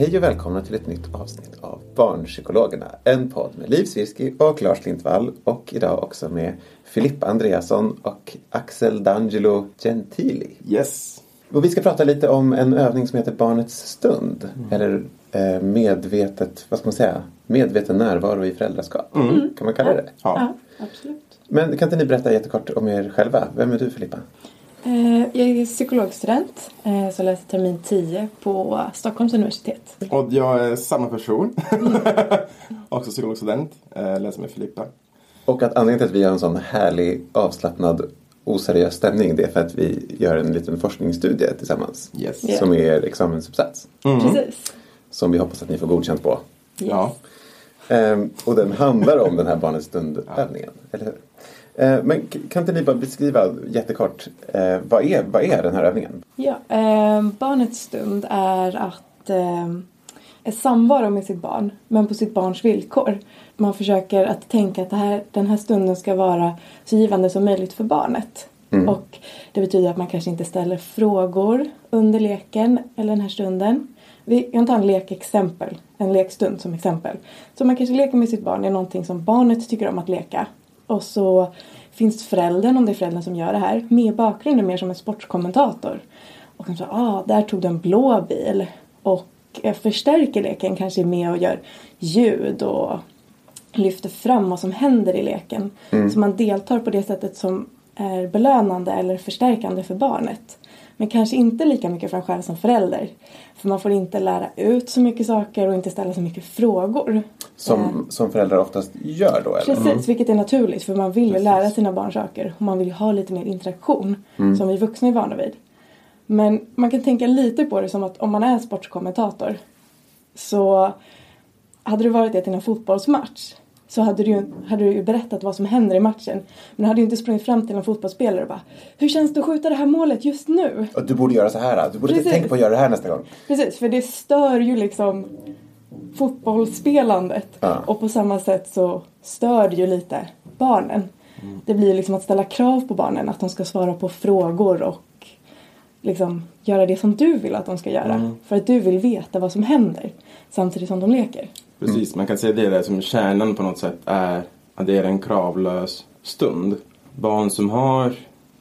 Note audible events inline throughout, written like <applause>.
Hej och välkomna till ett nytt avsnitt av Barnpsykologerna. En podd med Liv Sirski och Lars Lintvall och idag också med Filippa Andreasson och Axel D'Angelo Gentili. Yes. Och vi ska prata lite om en övning som heter Barnets stund. Eller eh, medvetet, vad ska man säga? Medveten närvaro i föräldraskap. Kan man kalla det Ja. Absolut. Men kan inte ni berätta jättekort om er själva? Vem är du Filippa? Eh, Jag är psykologstudent eh, som läser termin 10 på Stockholms universitet. Och jag är samma person. <laughs> Också psykologstudent. Eh, läser med Filippa. Och att anledningen till att vi har en sån härlig, avslappnad, oseriös stämning det är för att vi gör en liten forskningsstudie tillsammans. Yes. Som är er examensuppsats. Precis. Som vi hoppas att ni får godkänt på. Ja. Ehm, och den handlar om den här Barnets stund-övningen. Eller hur? Ehm, men kan inte ni bara beskriva jättekort, eh, vad, är, vad är den här övningen? Ja, eh, barnets stund är att eh, samvara med sitt barn, men på sitt barns villkor. Man försöker att tänka att här, den här stunden ska vara så givande som möjligt för barnet. Och det betyder att man kanske inte ställer frågor under leken eller den här stunden. Vi kan ta en lekexempel, en lekstund som exempel. Så man kanske leker med sitt barn, det är någonting som barnet tycker om att leka. Och så finns föräldern, om det är föräldern som gör det här, med i bakgrunden mer som en sportkommentator. Och kanske, ah, där tog du en blå bil. Och förstärker leken, kanske är med och gör ljud och lyfter fram vad som händer i leken. Så man deltar på det sättet som är belönande eller förstärkande för barnet. Men kanske inte lika mycket för en själv som förälder. För man får inte lära ut så mycket saker och inte ställa så mycket frågor. Som, som föräldrar oftast gör då eller? Precis, vilket är naturligt för man vill ju lära sina barn saker och man vill ju ha lite mer interaktion som vi vuxna är vana vid. Men man kan tänka lite på det som att om man är sportkommentator så hade du varit det till en fotbollsmatch så hade du, ju, hade du ju berättat vad som händer i matchen. Men du hade ju inte sprungit fram till en fotbollsspelare och bara Hur känns det att skjuta det här målet just nu? Och du borde göra så här, du borde Precis. tänka på att göra det här nästa gång. Precis, för det stör ju liksom fotbollsspelandet. Ja. Och på samma sätt så stör det ju lite barnen. Det blir liksom att ställa krav på barnen att de ska svara på frågor och liksom göra det som du vill att de ska göra. För att du vill veta vad som händer samtidigt som de leker. Precis, man kan säga det där som kärnan på något sätt är att det är en kravlös stund. Barn som har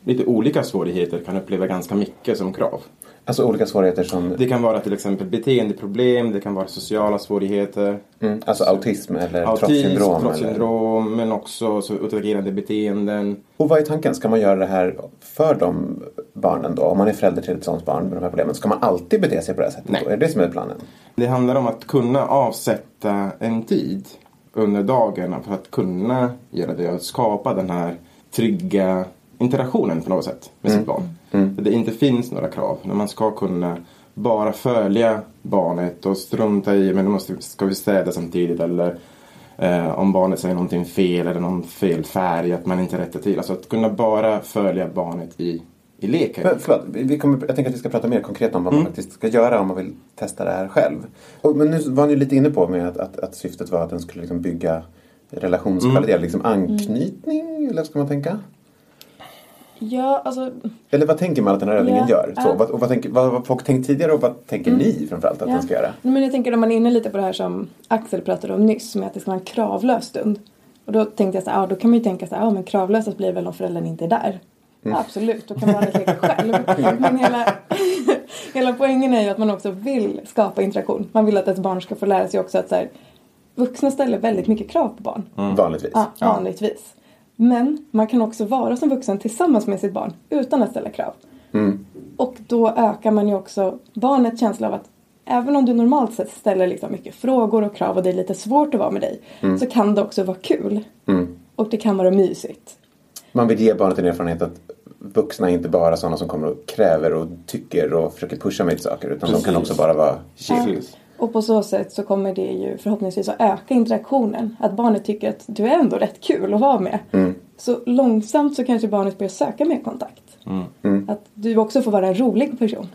lite olika svårigheter kan uppleva ganska mycket som krav. Alltså olika svårigheter som, Det kan vara till exempel beteendeproblem, det kan vara sociala svårigheter. mm, alltså autism eller Autism, trotssyndrom. eller? trotssyndrom, men också så utagerande beteenden. Och vad är tanken? Ska man göra det här för de barnen då? Om man är förälder till ett sånt barn med de här problemen. Ska man alltid bete sig på det här sättet? Nej. Då? Är det det som är planen? Det handlar om att kunna avsätta en tid under dagen för att kunna göra det och skapa den här trygga interaktionen på något sätt med sitt barn. För det inte finns några krav. När man ska kunna bara följa barnet och strunta i men då måste, ska vi städa samtidigt eller eh, om barnet säger någonting fel eller någon fel färg att man inte rättar till. Alltså att kunna bara följa barnet i, i leken. Men, förlåt, vi kommer, jag tänker att vi ska prata mer konkret om vad Mm. man faktiskt ska göra om man vill testa det här själv. Och, men nu var ni lite inne på med att, att, att syftet var att den skulle liksom bygga relationskvalitet, Mm. liksom anknytning, eller vad ska man tänka? Ja, alltså Eller vad tänker man att den här övningen Ja, gör? Så, ja. vad, och vad, tänker, vad har folk tänkt tidigare och vad tänker ni framförallt att Ja. den ska göra? Men jag tänker om man är inne lite på det här som Axel pratade om nyss med att det ska vara en kravlös stund. Och då tänkte jag så här, ja då kan man ju tänka så här, ja men kravlösast blir väl om föräldern inte är där. Mm. Ja, absolut, då kan barnet leka själv. <laughs> Men hela, <laughs> hela poängen är ju att man också vill skapa interaktion. Man vill att ett barn ska få lära sig också att så här, vuxna ställer väldigt mycket krav på barn. Vanligtvis. Ja, vanligtvis. Men man kan också vara som vuxen tillsammans med sitt barn utan att ställa krav. Och då ökar man ju också barnets känsla av att även om du normalt sett ställer liksom mycket frågor och krav och det är lite svårt att vara med dig så kan det också vara kul. Och det kan vara mysigt. Man vill ge barnet en erfarenhet att vuxna är inte bara sådana som kommer och kräver och tycker och försöker pusha mig till saker utan de kan Precis. också bara vara chill. Och på så sätt så kommer det ju förhoppningsvis att öka interaktionen. Att barnet tycker att du är ändå rätt kul att vara med. Så långsamt så kanske barnet börjar söka mer kontakt. Att du också får vara en rolig person.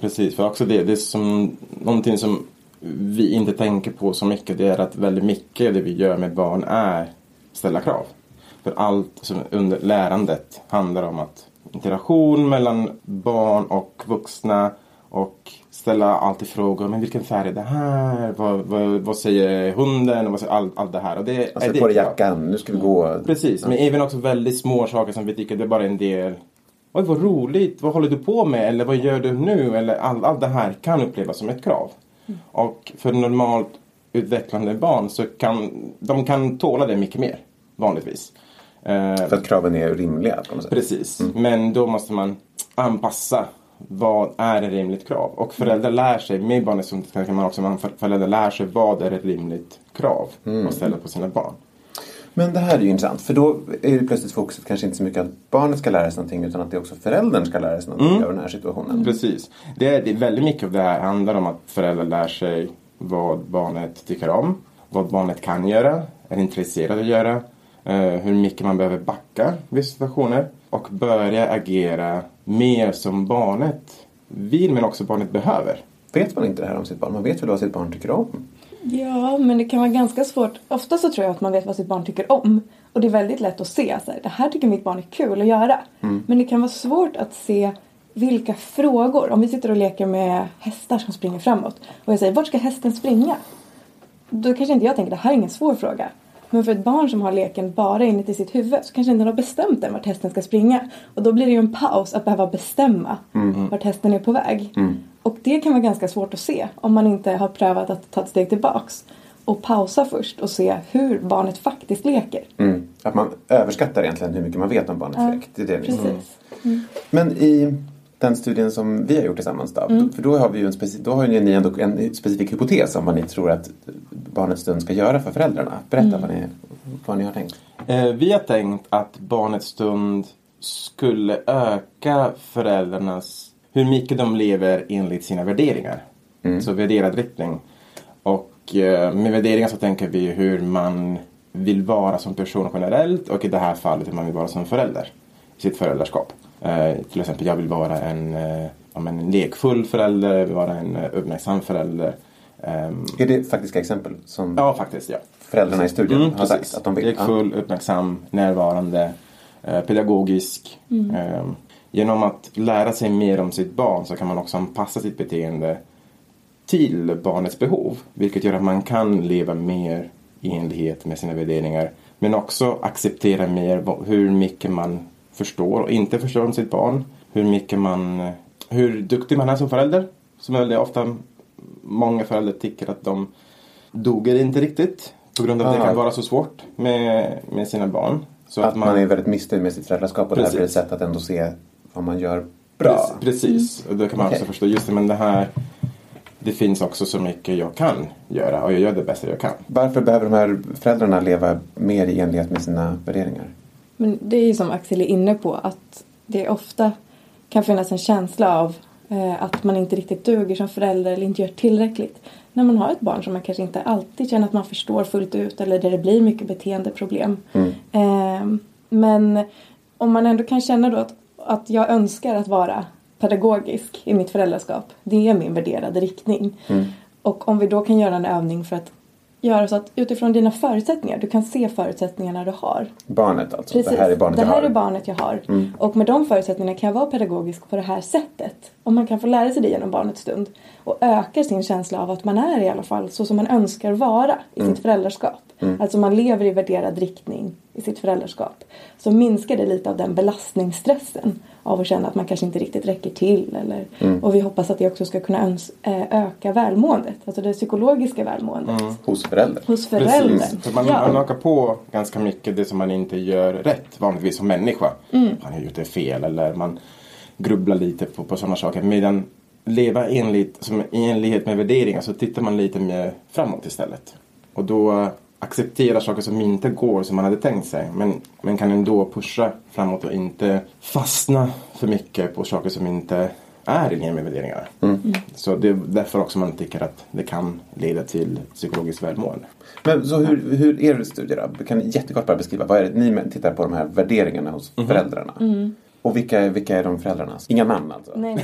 Precis, för också det, det är som någonting som vi inte tänker på så mycket det är att väldigt mycket av det vi gör med barn är ställa krav. För allt som under lärandet handlar om att interaktion mellan barn och vuxna och ställa alltid frågor. Men vilken färg är det här? Vad, vad, vad säger hunden? Och vad säger allt, allt det här. Och det, Alltså är det på dig jackan, nu ska vi gå. Precis, men även också väldigt små saker som vi tycker det är bara en del. Oj, vad roligt, vad håller du på med? Eller vad gör du nu? Eller allt all det här kan upplevas som ett krav. Och för normalt utvecklande barn så kan de kan tåla det mycket mer, vanligtvis. Eh, För att kraven är rimliga på något sätt. Precis, men då måste man anpassa vad är ett rimligt krav. Och föräldrar lär sig, med barnet som kan man också, man föräldrar lär sig vad är ett rimligt krav att ställa på sina barn. Men det här är ju intressant för då är det plötsligt fokuset kanske inte så mycket att barnet ska lära sig någonting utan att det också föräldern ska lära sig någonting av den här situationen. Precis. Det är, det är väldigt mycket av det här handlar om att föräldrar lär sig vad barnet tycker om, vad barnet kan göra, är intresserad av att göra, eh, hur mycket man behöver backa vid situationer och börja agera mer som barnet vill men också barnet behöver. Vet man inte det här om sitt barn? Man vet väl vad sitt barn tycker om? Ja, men det kan vara ganska svårt. Ofta så tror jag att man vet vad sitt barn tycker om. Och det är väldigt lätt att se så här, det här tycker mitt barn är kul att göra. Men det kan vara svårt att se vilka frågor. Om vi sitter och leker med hästar som springer framåt. Och jag säger, vart ska hästen springa? Då kanske inte jag tänker, det här är ingen svår fråga. Men för ett barn som har leken bara inuti sitt huvud så kanske inte har bestämt än vart hästen ska springa. Och då blir det ju en paus att behöva bestämma vart hästen är på väg. Och det kan vara ganska svårt att se om man inte har prövat att ta ett steg tillbaks. Och pausa först och se hur barnet faktiskt leker. Mm. Att man överskattar egentligen hur mycket man vet om barnets lek. Det är det ni säger. Precis. Men i den studien som vi har gjort tillsammans då, Mm. för då har, vi ju en, då har ju ni ändå en specifik hypotes om vad ni tror att barnets stund ska göra för föräldrarna. Berätta Mm. vad, ni, vad ni har tänkt. Eh, vi har tänkt att barnets stund skulle öka föräldrarnas, hur mycket de lever enligt sina värderingar. Så värderad riktning. Och eh, med värderingar så tänker vi hur man vill vara som person generellt och i det här fallet hur man vill vara som förälder i sitt föräldraskap. Eh, till exempel jag vill vara en, eh, ja, men en lekfull förälder, jag vill vara en eh, uppmärksam förälder. Ehm, Är det faktiska exempel som ja, faktiskt ja. föräldrarna i studien Mm, har precis. sagt att de vill? Lekfull, uppmärksam, närvarande, pedagogisk. Eh, genom att lära sig mer om sitt barn så kan man också anpassa sitt beteende till barnets behov. Vilket gör att man kan leva mer i enlighet med sina värderingar. Men också acceptera mer hur mycket man förstår och inte förstår om sitt barn. Hur mycket man, hur duktig man är som förälder. Som väldigt ofta många föräldrar tycker att de duger inte riktigt. På grund av att det Ah. kan vara så svårt med, med sina barn. Så Att man är väldigt missnöjd med sitt föräldraskap och det här blir ett Precis. sätt att ändå se vad man gör bra. Precis, precis. och då kan man Okej. också förstå, just det, men det här det finns också så mycket jag kan göra och jag gör det bästa jag kan. Varför behöver de här föräldrarna leva mer i enlighet med sina värderingar? Men det är ju som Axel är inne på att det ofta kan finnas en känsla av eh, att man inte riktigt duger som förälder eller inte gör tillräckligt. När man har ett barn som man kanske inte alltid känner att man förstår fullt ut eller där det blir mycket beteendeproblem. Eh, men om man ändå kan känna då att, att jag önskar att vara pedagogisk i mitt föräldraskap. Det är min värderade riktning. Och om vi då kan göra en övning för att göra så att utifrån dina förutsättningar, du kan se förutsättningarna du har. Barnet alltså. Det här är barnet det jag har. är barnet jag har. Och med de förutsättningarna kan jag vara pedagogisk på det här sättet. Om man kan få lära sig det genom barnets stund. Och ökar sin känsla av att man är i alla fall så som man önskar vara i sitt föräldraskap. Alltså man lever i värderad riktning i sitt föräldraskap. Så minskar det lite av den belastningsstressen av att känna att man kanske inte riktigt räcker till. Eller, Och vi hoppas att det också ska kunna öns- eh, öka välmåendet. Alltså det psykologiska välmåendet. Hos föräldern. Hos föräldern. Precis. För man, Ja. man hakar på ganska mycket det som man inte gör rätt vanligtvis som människa. Mm. Man har gjort det fel eller man grubblar lite på, på sådana saker. Medan leva enligt, som, i enlighet med värderingar så tittar man lite mer framåt istället. Och då accepterar saker som inte går som man hade tänkt sig. Men, men kan ändå pusha framåt och inte fastna för mycket på saker som inte är i linje med värderingarna. Så det är därför också man tycker att det kan leda till psykologiskt välmående. Men så hur, hur är er studie då? Kan ni jättekort bara beskriva. Vad är det? Ni tittar på de här värderingarna hos Mhm. föräldrarna. Och vilka, är- vilka är de föräldrarna? Inga namn alltså? Nej,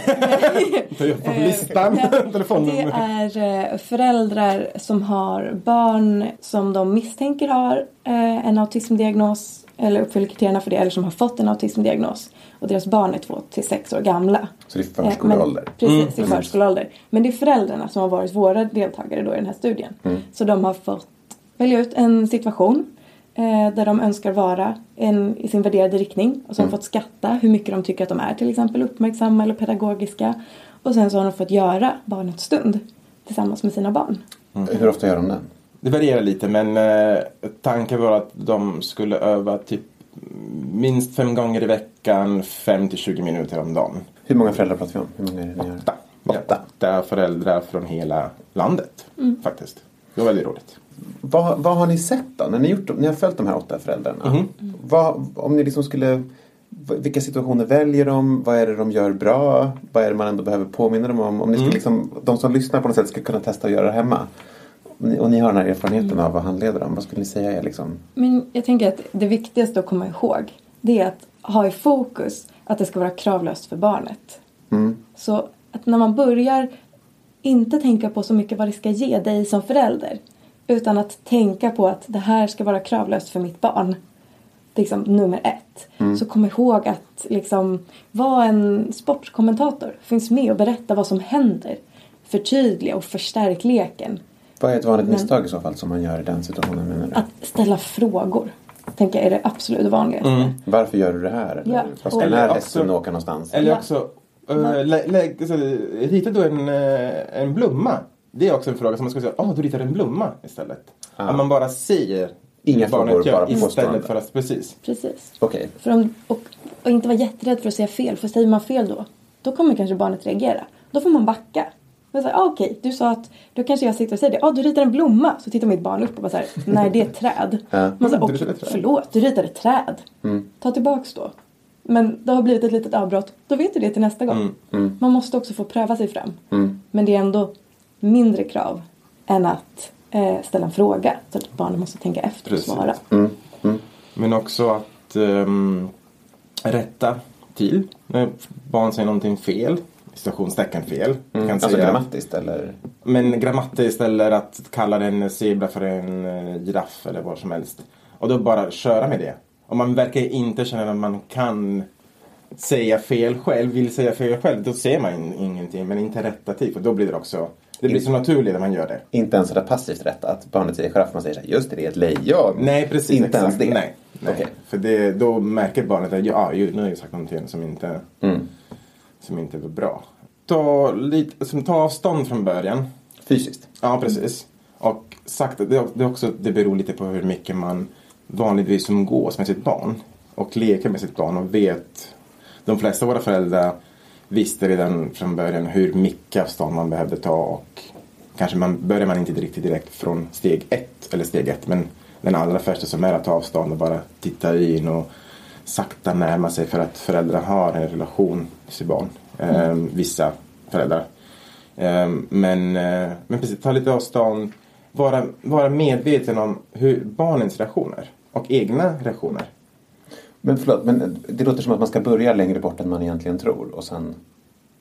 nej. <laughs> På listan, <laughs> Eh, Det telefonnummer. är eh, föräldrar som har barn som de misstänker har eh, en autismdiagnos eller uppfyller kriterierna för det eller som har fått en autismdiagnos. Och deras barn är två till sex år gamla. Så det är Eh, men- förskoleålder? Precis, i förskoleålder. Men det är föräldrarna som har varit våra deltagare då i den här studien. Så de har fått välja ut en situation eh, där de önskar vara en, i sin värderade riktning. Och så har de fått skatta hur mycket de tycker att de är till exempel uppmärksamma eller pedagogiska. Och sen så har de fått göra barnets stund tillsammans med sina barn. Hur ofta gör de den? Det varierar lite men eh, tanken var att de skulle öva typ minst fem gånger i veckan, fem till 20 minuter om dagen. Hur många föräldrar pratar vi om? Hur många är det? Åtta. Åtta. Åtta föräldrar från hela landet faktiskt. Det var väldigt roligt. Vad, vad har ni sett då? När ni, gjort, ni har följt de här åtta föräldrarna. Mhm. Vad, om ni liksom skulle... Vilka situationer väljer de? Vad är det de gör bra? Vad är det man ändå behöver påminna dem om? Om ni skulle liksom, de som lyssnar på något sätt ska kunna testa att göra det hemma. Och ni, och ni har den här erfarenheten av att handleda dem. Vad skulle ni säga är liksom... Men jag tänker att det viktigaste att komma ihåg det är att ha i fokus att det ska vara kravlöst för barnet. Så att när man börjar inte tänka på så mycket vad det ska ge dig som förälder utan att tänka på att det här ska vara kravlöst för mitt barn. Liksom nummer ett. Så kom ihåg att liksom vara en sportkommentator. Finns med och berätta vad som händer. Förtydliga och förstärk leken. Vad är ett vanligt Men- misstag i så fall som man gör i den situationen menar du? Att ställa frågor. Tänker jag är det absolut vanligaste. Varför gör du det här? Eller Ja, vad ska och- den här också- åka någonstans? Eller Ja. också, lä, lä, alltså, rita du en, eh, en blomma? Det är också en fråga som man ska säga, åh du ritar en blomma istället. Att man bara säger Inga frågor, gör bara påståenden. Istället för att, precis. Precis. För om, och, och inte vara jätterädd för att säga fel. För säger man fel då, då kommer kanske barnet reagera. Då får man backa. Och säga, ah, okej, du sa att, då kanske jag sitter och säger det. Ja, ah, du ritar en blomma. Så tittar mitt barn upp och bara så här, nej det är ett träd. <laughs> Ja. Man säger, Mm, du "Okej, ritade ett träd." förlåt, du ritade ett träd. Ta tillbaks då. Men det har blivit ett litet avbrott. Då vet du det till nästa gång. Man måste också få pröva sig fram. Men det är ändå mindre krav än att eh, ställa en fråga. Så att barnen måste tänka efter och Precis. svara. Men också att ehm, rätta till när barn säger någonting fel. Situationstecken fel. Kan Alltså säga, grammatiskt eller? Men grammatiskt eller att kalla en zebra för en eh, giraff eller vad som helst. Och då bara köra med det. Om man verkar inte känna att man kan säga fel själv, vill säga fel själv, då ser man in, ingenting. Men inte rätta till, för då blir det också... Det blir så naturligt när man gör det. Inte ens sådär passivt rätt att barnet säger giraff man säger såhär, just det, det är ett lejon. Nej, precis. Inte exakt. ens det? Nej. nej. Okej. För det, då märker barnet att ja, nu har jag sagt någonting som inte, Mm. som inte var bra. Ta, lite, som, ta avstånd från början. Fysiskt? Ja, precis. Och sagt, det, det, är också, det beror lite på hur mycket man vanligtvis umgås med sitt barn. Och leker med sitt barn och vet. De flesta av våra föräldrar visste redan från början hur mycket avstånd man behövde ta. Och kanske man, börjar man inte riktigt direkt från steg ett, eller steg ett. Men den allra första som är att ta avstånd och bara titta in och sakta närma sig för att föräldrar har en relation till sitt barn. Ehm, vissa föräldrar. Ehm, men, eh, men precis, ta lite avstånd. Vara, vara medveten om hur barnens reaktioner och egna reaktioner. Men förlåt, men det låter som att man ska börja längre bort än man egentligen tror och sen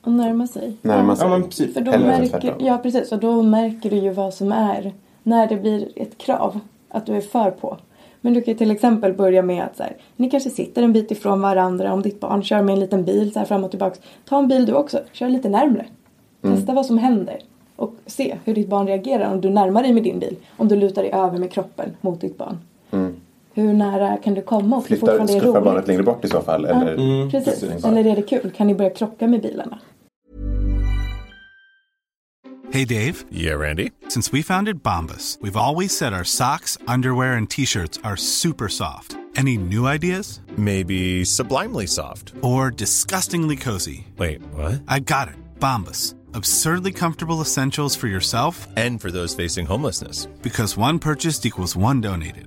Och närma sig. närma sig. Ja, men precis. För då Eller märker, ja, precis. Och då märker du ju vad som är när det blir ett krav att du är för på. Men du kan ju till exempel börja med att så här, ni kanske sitter en bit ifrån varandra om ditt barn kör med en liten bil så här fram och tillbaks. Ta en bil du också, kör lite närmre. Testa vad som händer. Och se hur ditt barn reagerar om du närmar dig med din bil. Om du lutar dig över med kroppen mot ditt barn. Hur nära kan du komma och det Flyttar, fortfarande är barnet längre bort i så fall? Eller? Ja, mm. precis. Eller är det kul? Kan ni börja krocka med bilarna? Hey, Dave. Yeah, Randy. Since we founded Bombus, we've always said our socks, underwear, and t shirts are super soft. Any new ideas? Maybe sublimely soft. Or disgustingly cozy? Wait, what? I got it. Bombus. Absurdly comfortable essentials for yourself And for those facing homelessness. because one purchased equals one donated.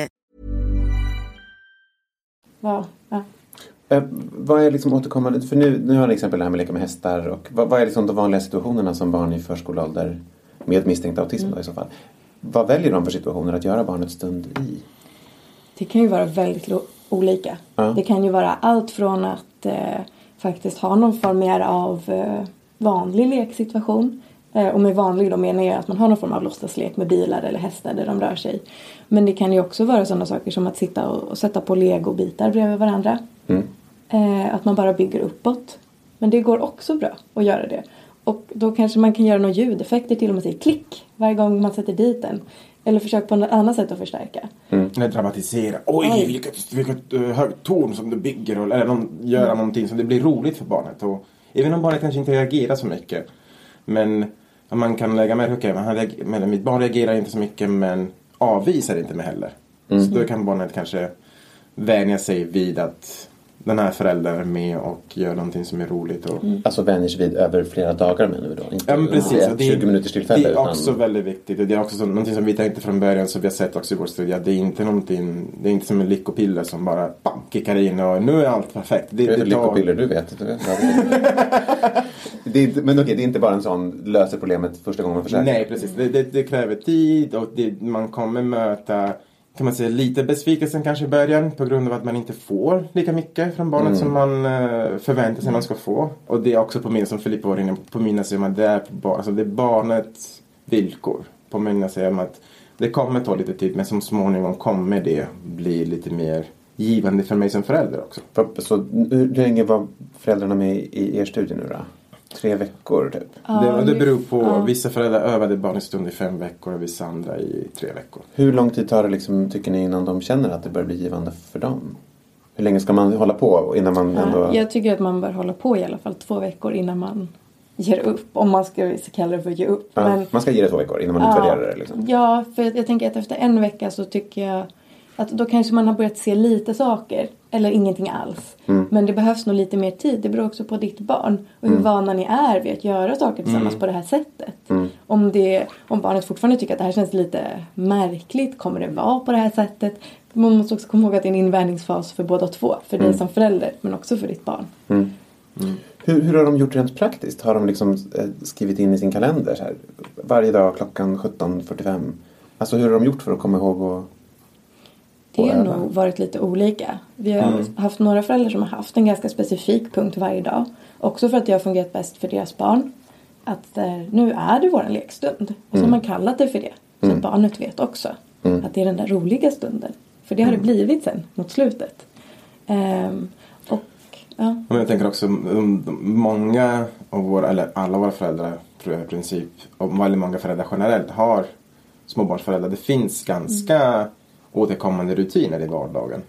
Ja, ja. Eh, vad är liksom återkommande? För nu, nu har ni exempel det här med att leka med hästar. Och vad, vad är liksom de vanliga situationerna som barn i förskoleålder med misstänkt autism Mm. då i så fall? Vad väljer de för situationer att göra barnet stund i? Det kan ju vara väldigt olika. Ja. Det kan ju vara allt från att eh, faktiskt ha någon form mer av eh, vanlig leksituation. Eh, och med vanlig då menar jag att man har någon form av låtsaslek med bilar eller hästar där de rör sig. Men det kan ju också vara sådana saker som att sitta och, och sätta på legobitar bredvid varandra. Mm. Eh, att man bara bygger uppåt. Men det går också bra att göra det. Och då kanske man kan göra några ljudeffekter till och med säga klick varje gång man sätter dit den. Eller försök på något annat sätt att förstärka. Eller dramatisera. Oj, Oj. vilket, vilket uh, högt torn som du bygger. och- Eller någon, göra någonting som det blir roligt för barnet. Och, även om barnet kanske inte reagerar så mycket. Men om man kan lägga med, okej, men han reager- men mitt barn reagerar inte så mycket men avvisar inte mig heller. Så då kan barnet kanske vänja sig vid att den här föräldern är med och gör någonting som är roligt. Och, Alltså vänjer sig vid över flera dagar menar vi då? Inte Ja men precis. Och det, 20 minuters tillfälle. det är utan- också väldigt viktigt. Och det är också så, någonting som vi tänkte från början som vi har sett också i vår studie. Det är inte någonting, det är inte som en lyckopiller som bara bam, kickar in och nu är allt perfekt. Det, det tar- Lyckopiller, du vet. Du vet det är. <laughs> det inte, men okej, det är inte bara en sån löser problemet första gången man försöker. Nej precis. Det, det, det kräver tid och det, man kommer möta kan man säga lite besvikelsen kanske i början på grund av att man inte får lika mycket från barnet som man eh, förväntar sig man ska få. Och det är också påminna som Filippa var inne på, påminna sig om att det är, på bar, alltså det är barnets villkor. Påminna sig om att det kommer ta lite tid men som småningom kommer det bli lite mer givande för mig som förälder också. Så hur länge var föräldrarna med i er studie nu då? Tre veckor typ? det, det beror på, ja. vissa föräldrar övade barnets stund i fem veckor och vissa andra i tre veckor. Hur lång tid tar det liksom, tycker ni innan de känner att det börjar bli givande för dem? Hur länge ska man hålla på innan man ändå... Ja, jag tycker att man bör hålla på i alla fall två veckor innan man ger upp. Om man ska kalla det för ge upp. Men, Man ska ge det två veckor innan man utvärderar det liksom. Ja, för jag tänker att efter en vecka så tycker jag att då kanske man har börjat se lite saker. Eller ingenting alls. Mm. Men det behövs nog lite mer tid. Det beror också på ditt barn. Och hur vana ni är vid att göra saker tillsammans på det här sättet. Om, det, om barnet fortfarande tycker att det här känns lite märkligt. Kommer det vara på det här sättet? Man måste också komma ihåg att det är en invändningsfas för båda två. För dig som förälder men också för ditt barn. Hur, hur har de gjort rent praktiskt? Har de liksom eh, skrivit in i sin kalender så här, varje dag klockan 17.45? Alltså hur har de gjort för att komma ihåg och... Det har nog varit lite olika. Vi har Mm. haft några föräldrar som har haft en ganska specifik punkt varje dag. Också för att det har fungerat bäst för deras barn. Att där, nu är det våran lekstund. Och så har man kallat det för det. Så att barnet vet också att det är den där roliga stunden. För det har det blivit sen mot slutet. Ehm, och ja, Men jag tänker också, många av våra, eller alla våra föräldrar tror jag i princip, och väldigt många föräldrar generellt har småbarnsföräldrar. Det finns ganska återkommande rutiner i vardagen.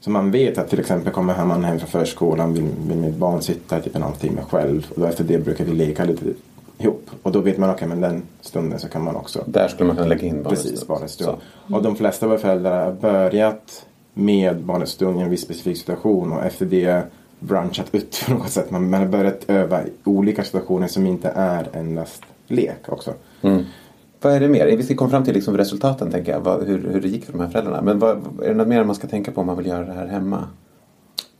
Så man vet att till exempel kommer här man hem från förskolan vill, vill mitt barn sitta typ en halvtimme själv och då efter det brukar vi leka lite ihop. Och då vet man okej men den stunden så kan man också Där skulle man kunna lägga in barnets Precis, stund. barnets stund. Och de flesta av våra föräldrar har börjat med barnets stund i en viss specifik situation och efter det branchat ut på något sätt. Man, man har börjat öva i olika situationer som inte är endast lek också. Vad är det mer? Vi ska komma fram till liksom resultaten tänker jag. Vad, hur, hur det gick för de här föräldrarna. Men vad, är det något mer man ska tänka på om man vill göra det här hemma?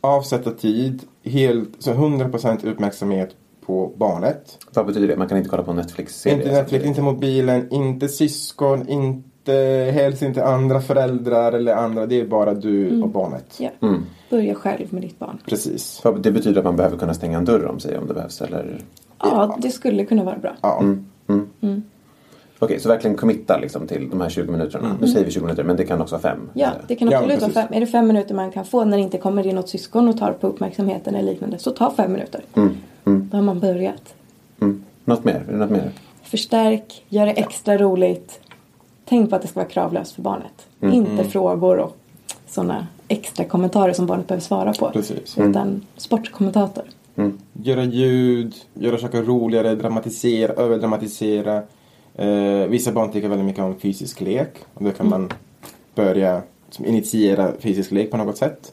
Avsätta tid, helt, så 100% uppmärksamhet på barnet. Vad betyder det? Man kan inte kolla på en Netflix-serie? Inte Netflix, inte mobilen, inte syskon, inte helst inte andra föräldrar eller andra. Det är bara du och barnet. ja. Mm. Börja själv med ditt barn. Precis. Det betyder att man behöver kunna stänga en dörr om sig om det behövs? Eller? Ja, det skulle kunna vara bra. Ja. Okej, så verkligen committa liksom till de här 20 minuterna. Nu säger vi 20 minuter, men det kan också vara fem. Ja, det kan Ja, absolut vara precis. fem. Är det fem minuter man kan få när det inte kommer in något syskon och tar på uppmärksamheten eller liknande. Så ta fem minuter. Då har man börjat. Mm. Något mer? Är det något mer? Förstärk, gör det extra roligt. Tänk på att det ska vara kravlöst för barnet. Inte frågor och sådana extra kommentarer som barnet behöver svara på. Precis. Utan sportkommentator. Göra ljud, göra saker roligare, dramatisera, överdramatisera. Eh, vissa barn tycker väldigt mycket om fysisk lek. Och då kan man börja som, initiera fysisk lek på något sätt.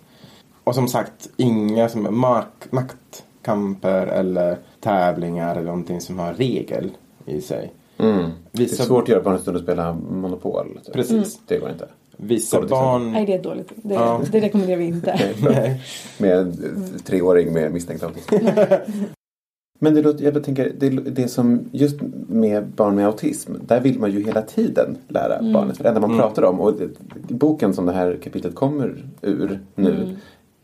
Och som sagt, inga som mark, maktkamper eller tävlingar eller någonting som har regel i sig. Mm. Det är Vissa, svårt att göra barnet stund att spela Monopol. Typ. Precis. Det går inte. vissa Dåligt exempel. barn... Nej, det är dåligt. Det, Ja. det rekommenderar vi inte. <laughs> Nej. Med en treåring med misstänkt autism. <laughs> Men det, låter, jag tänker, det, det som just med barn med autism, där vill man ju hela tiden lära barnet. För det enda man pratar om, och det, boken som det här kapitlet kommer ur nu,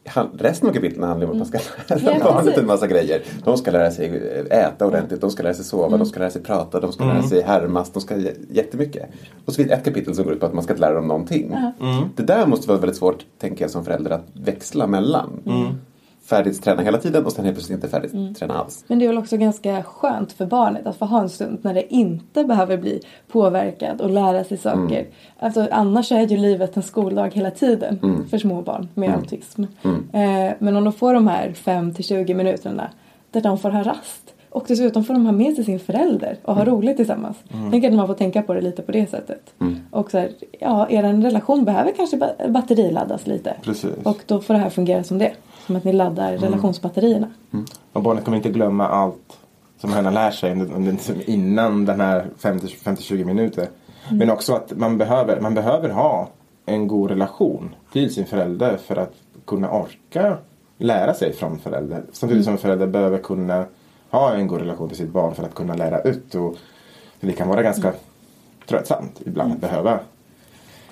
han- resten av kapitlen handlar om att man ska lära Ja, barnet en massa grejer. De ska lära sig äta ordentligt, de ska lära sig sova, de ska lära sig prata, de ska lära sig härmas, de ska jättemycket. Och så finns ett kapitel som går ut på att man ska lära dem någonting. Det där måste vara väldigt svårt, tänker jag som förälder, att växla mellan. Färdighetsträna hela tiden och sen helt plötsligt inte färdighetsträna alls. Men det är väl också ganska skönt för barnet att få ha en stund när det inte behöver bli påverkad och lära sig saker. Alltså, annars är ju livet en skoldag hela tiden för små barn med autism. Eh, men om de får de här 5 till 20 minuterna där de får ha rast och dessutom får de ha med sig sin förälder och ha roligt tillsammans. Tänk att man får tänka på det lite på det sättet. Och så här, ja, er relation behöver kanske ba- batteriladdas lite. Precis. Och då får det här fungera som det. Som att ni laddar relationsbatterierna. Och barnet kommer inte glömma allt som hen har lärt sig innan den här 50 50-20 minuter. Men också att man behöver, man behöver ha en god relation till sin förälder för att kunna orka lära sig från förälder. Samtidigt som förälder behöver kunna ha en god relation till sitt barn för att kunna lära ut. Och det kan vara ganska tröttsamt ibland att behöva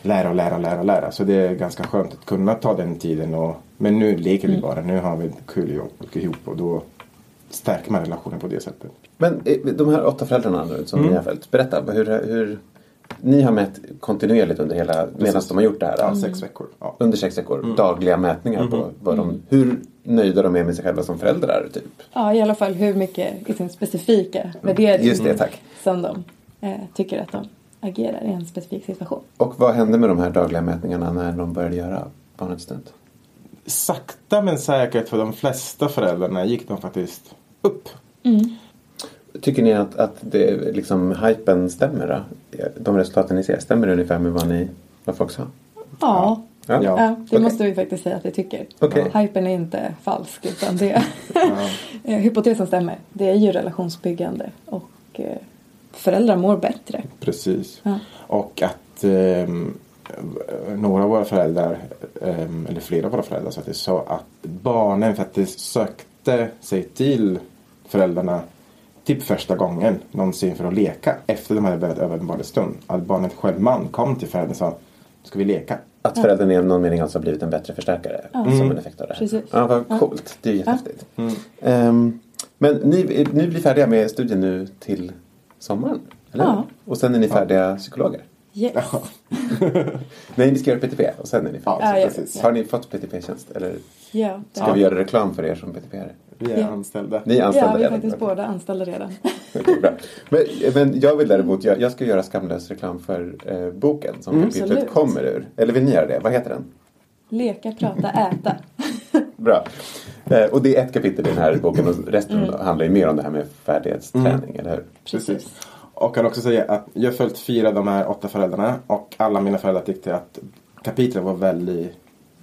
lära och lära och lära och lära. Så det är ganska skönt att kunna ta den tiden. Och, men nu leker vi bara. Nu har vi kul ihop, och då stärker man relationen på det sättet. Men eh, de här åtta föräldrarna nu som ni har följt, berätta. Hur, hur, ni har mätt kontinuerligt under hela, medan de har gjort det här. Ja, sex veckor. Ja. Under sex veckor. Dagliga mätningar på vad de, hur nöjda de är med sig själva som föräldrar. Typ. Ja, i alla fall hur mycket i sin specifika värdering Just det, som de eh, tycker att de agerar i en specifik situation. Och vad hände med de här dagliga mätningarna när de började göra barnets stund? Sakta men säkert för de flesta föräldrarna gick de faktiskt upp. Tycker ni att, att det, liksom, hypen stämmer? Då? De resultaten ni ser, stämmer det ungefär med vad, ni, vad folk sa? Ja, Ja. ja. det Okej. måste vi faktiskt säga att vi tycker. Ja, hypen är inte falsk utan det <laughs> Eh, hypotesen stämmer. Det är ju relationsbyggande och eh, föräldrar mår bättre. Precis. Ja. Och att ehm, några av våra föräldrar, ehm, eller flera av våra föräldrar faktiskt, sa att barnen faktiskt sökte sig till föräldrarna typ första gången någonsin för att leka efter de hade börjat öva en barnets stund. Att barnet självmant kom till föräldern och sa Ska vi leka? Att föräldern i någon mening alltså har blivit en bättre förstärkare som en effekt av det här. Precis. Ja, vad coolt. Det är jättehäftigt. Mm. Ehm, Men ni, ni blir färdiga med studien nu till sommaren? Eller? Ja. Och sen är ni färdiga psykologer? Yes. <laughs> Nej, ni ska göra PTP och sen är ni färdiga. Ja, ja, precis. Har ni fått PTP-tjänst? Eller Ja, ska vi göra reklam för er som PTP-are? Vi är Ja. anställda. Ni är anställda Ja, vi är redan? faktiskt båda anställda redan. <laughs> Bra. Men, men jag vill däremot, jag, jag ska göra skamlös reklam för eh, boken som kapitlet Mm. Absolut. kommer ur. Eller vill ni göra det? Vad heter den? Leka, prata, <laughs> äta. <laughs> Bra. Eh, och det är ett kapitel i den här boken och resten Mm. handlar ju mer om det här med färdighetsträning, eller hur? Precis. Och kan också säga att jag har följt fyra av de här åtta föräldrarna och alla mina föräldrar tyckte att kapitlet var väldigt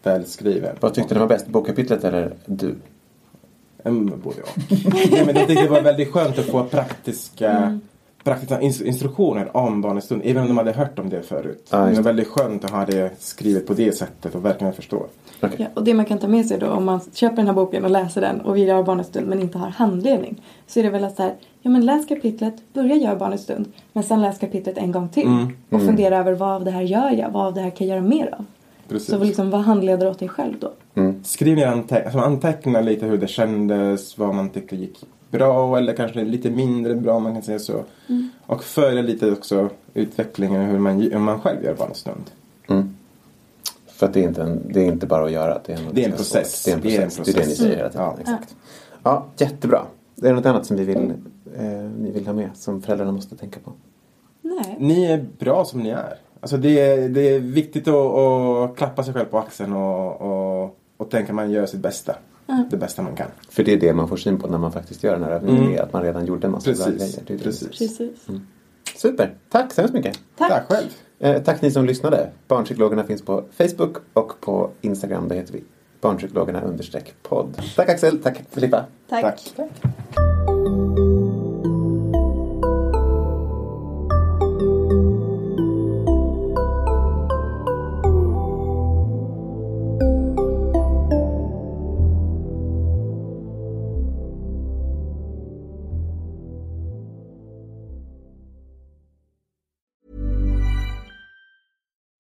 välskrivet. Vad tyckte ni var bäst? Bokkapitlet eller du? Mm, både och. Nej, men jag tyckte det var väldigt skönt att få praktiska, praktiska ins- instruktioner om barnets stund. Även om de hade hört om det förut. Just det var väldigt skönt att ha det skrivet på det sättet och verkligen förstå. Okej. Ja, och det man kan ta med sig då om man köper den här boken och läser den och vill göra barnets stund men inte har handledning. Så är det väl att så här, ja men läs kapitlet, börja göra barnets stund. Men sen läs kapitlet en gång till. Och fundera över vad av det här gör jag, vad av det här kan jag göra mer av. Precis. Så liksom vad handleder åt dig själv då. Skriv ner ante- alltså anteckna lite hur det kändes, vad man tyckte gick bra eller kanske lite mindre bra om man kan säga så. Och följa lite också utvecklingen hur man, hur man själv gör barnets stund. För att det är inte, en, det är inte bara att göra. Det är en, Det är en process. Det är en Det är en process. Det är, det ni säger hela tiden. Ja. Exakt. Ja, jättebra. Det är något annat som vi vill, eh, ni vill ha med som föräldrarna måste tänka på? Nej. Ni är bra som ni är. Alltså det, är, det är viktigt att, att klappa sig själv på axeln och, och, och tänka att man gör sitt bästa. Det bästa man kan. För det är det man får syn på när man faktiskt gör den här övningen. Mm. Att man redan gjorde en massa bra Precis. grejer. Det det. Precis. Precis. Super. Tack så hemskt mycket. Tack. Tack själv. Eh, tack ni som lyssnade. Barnpsykologerna finns på Facebook och på Instagram. Där heter vi barnpsykologerna understreck podd. Tack Axel. Tack Filippa. Tack. Tack.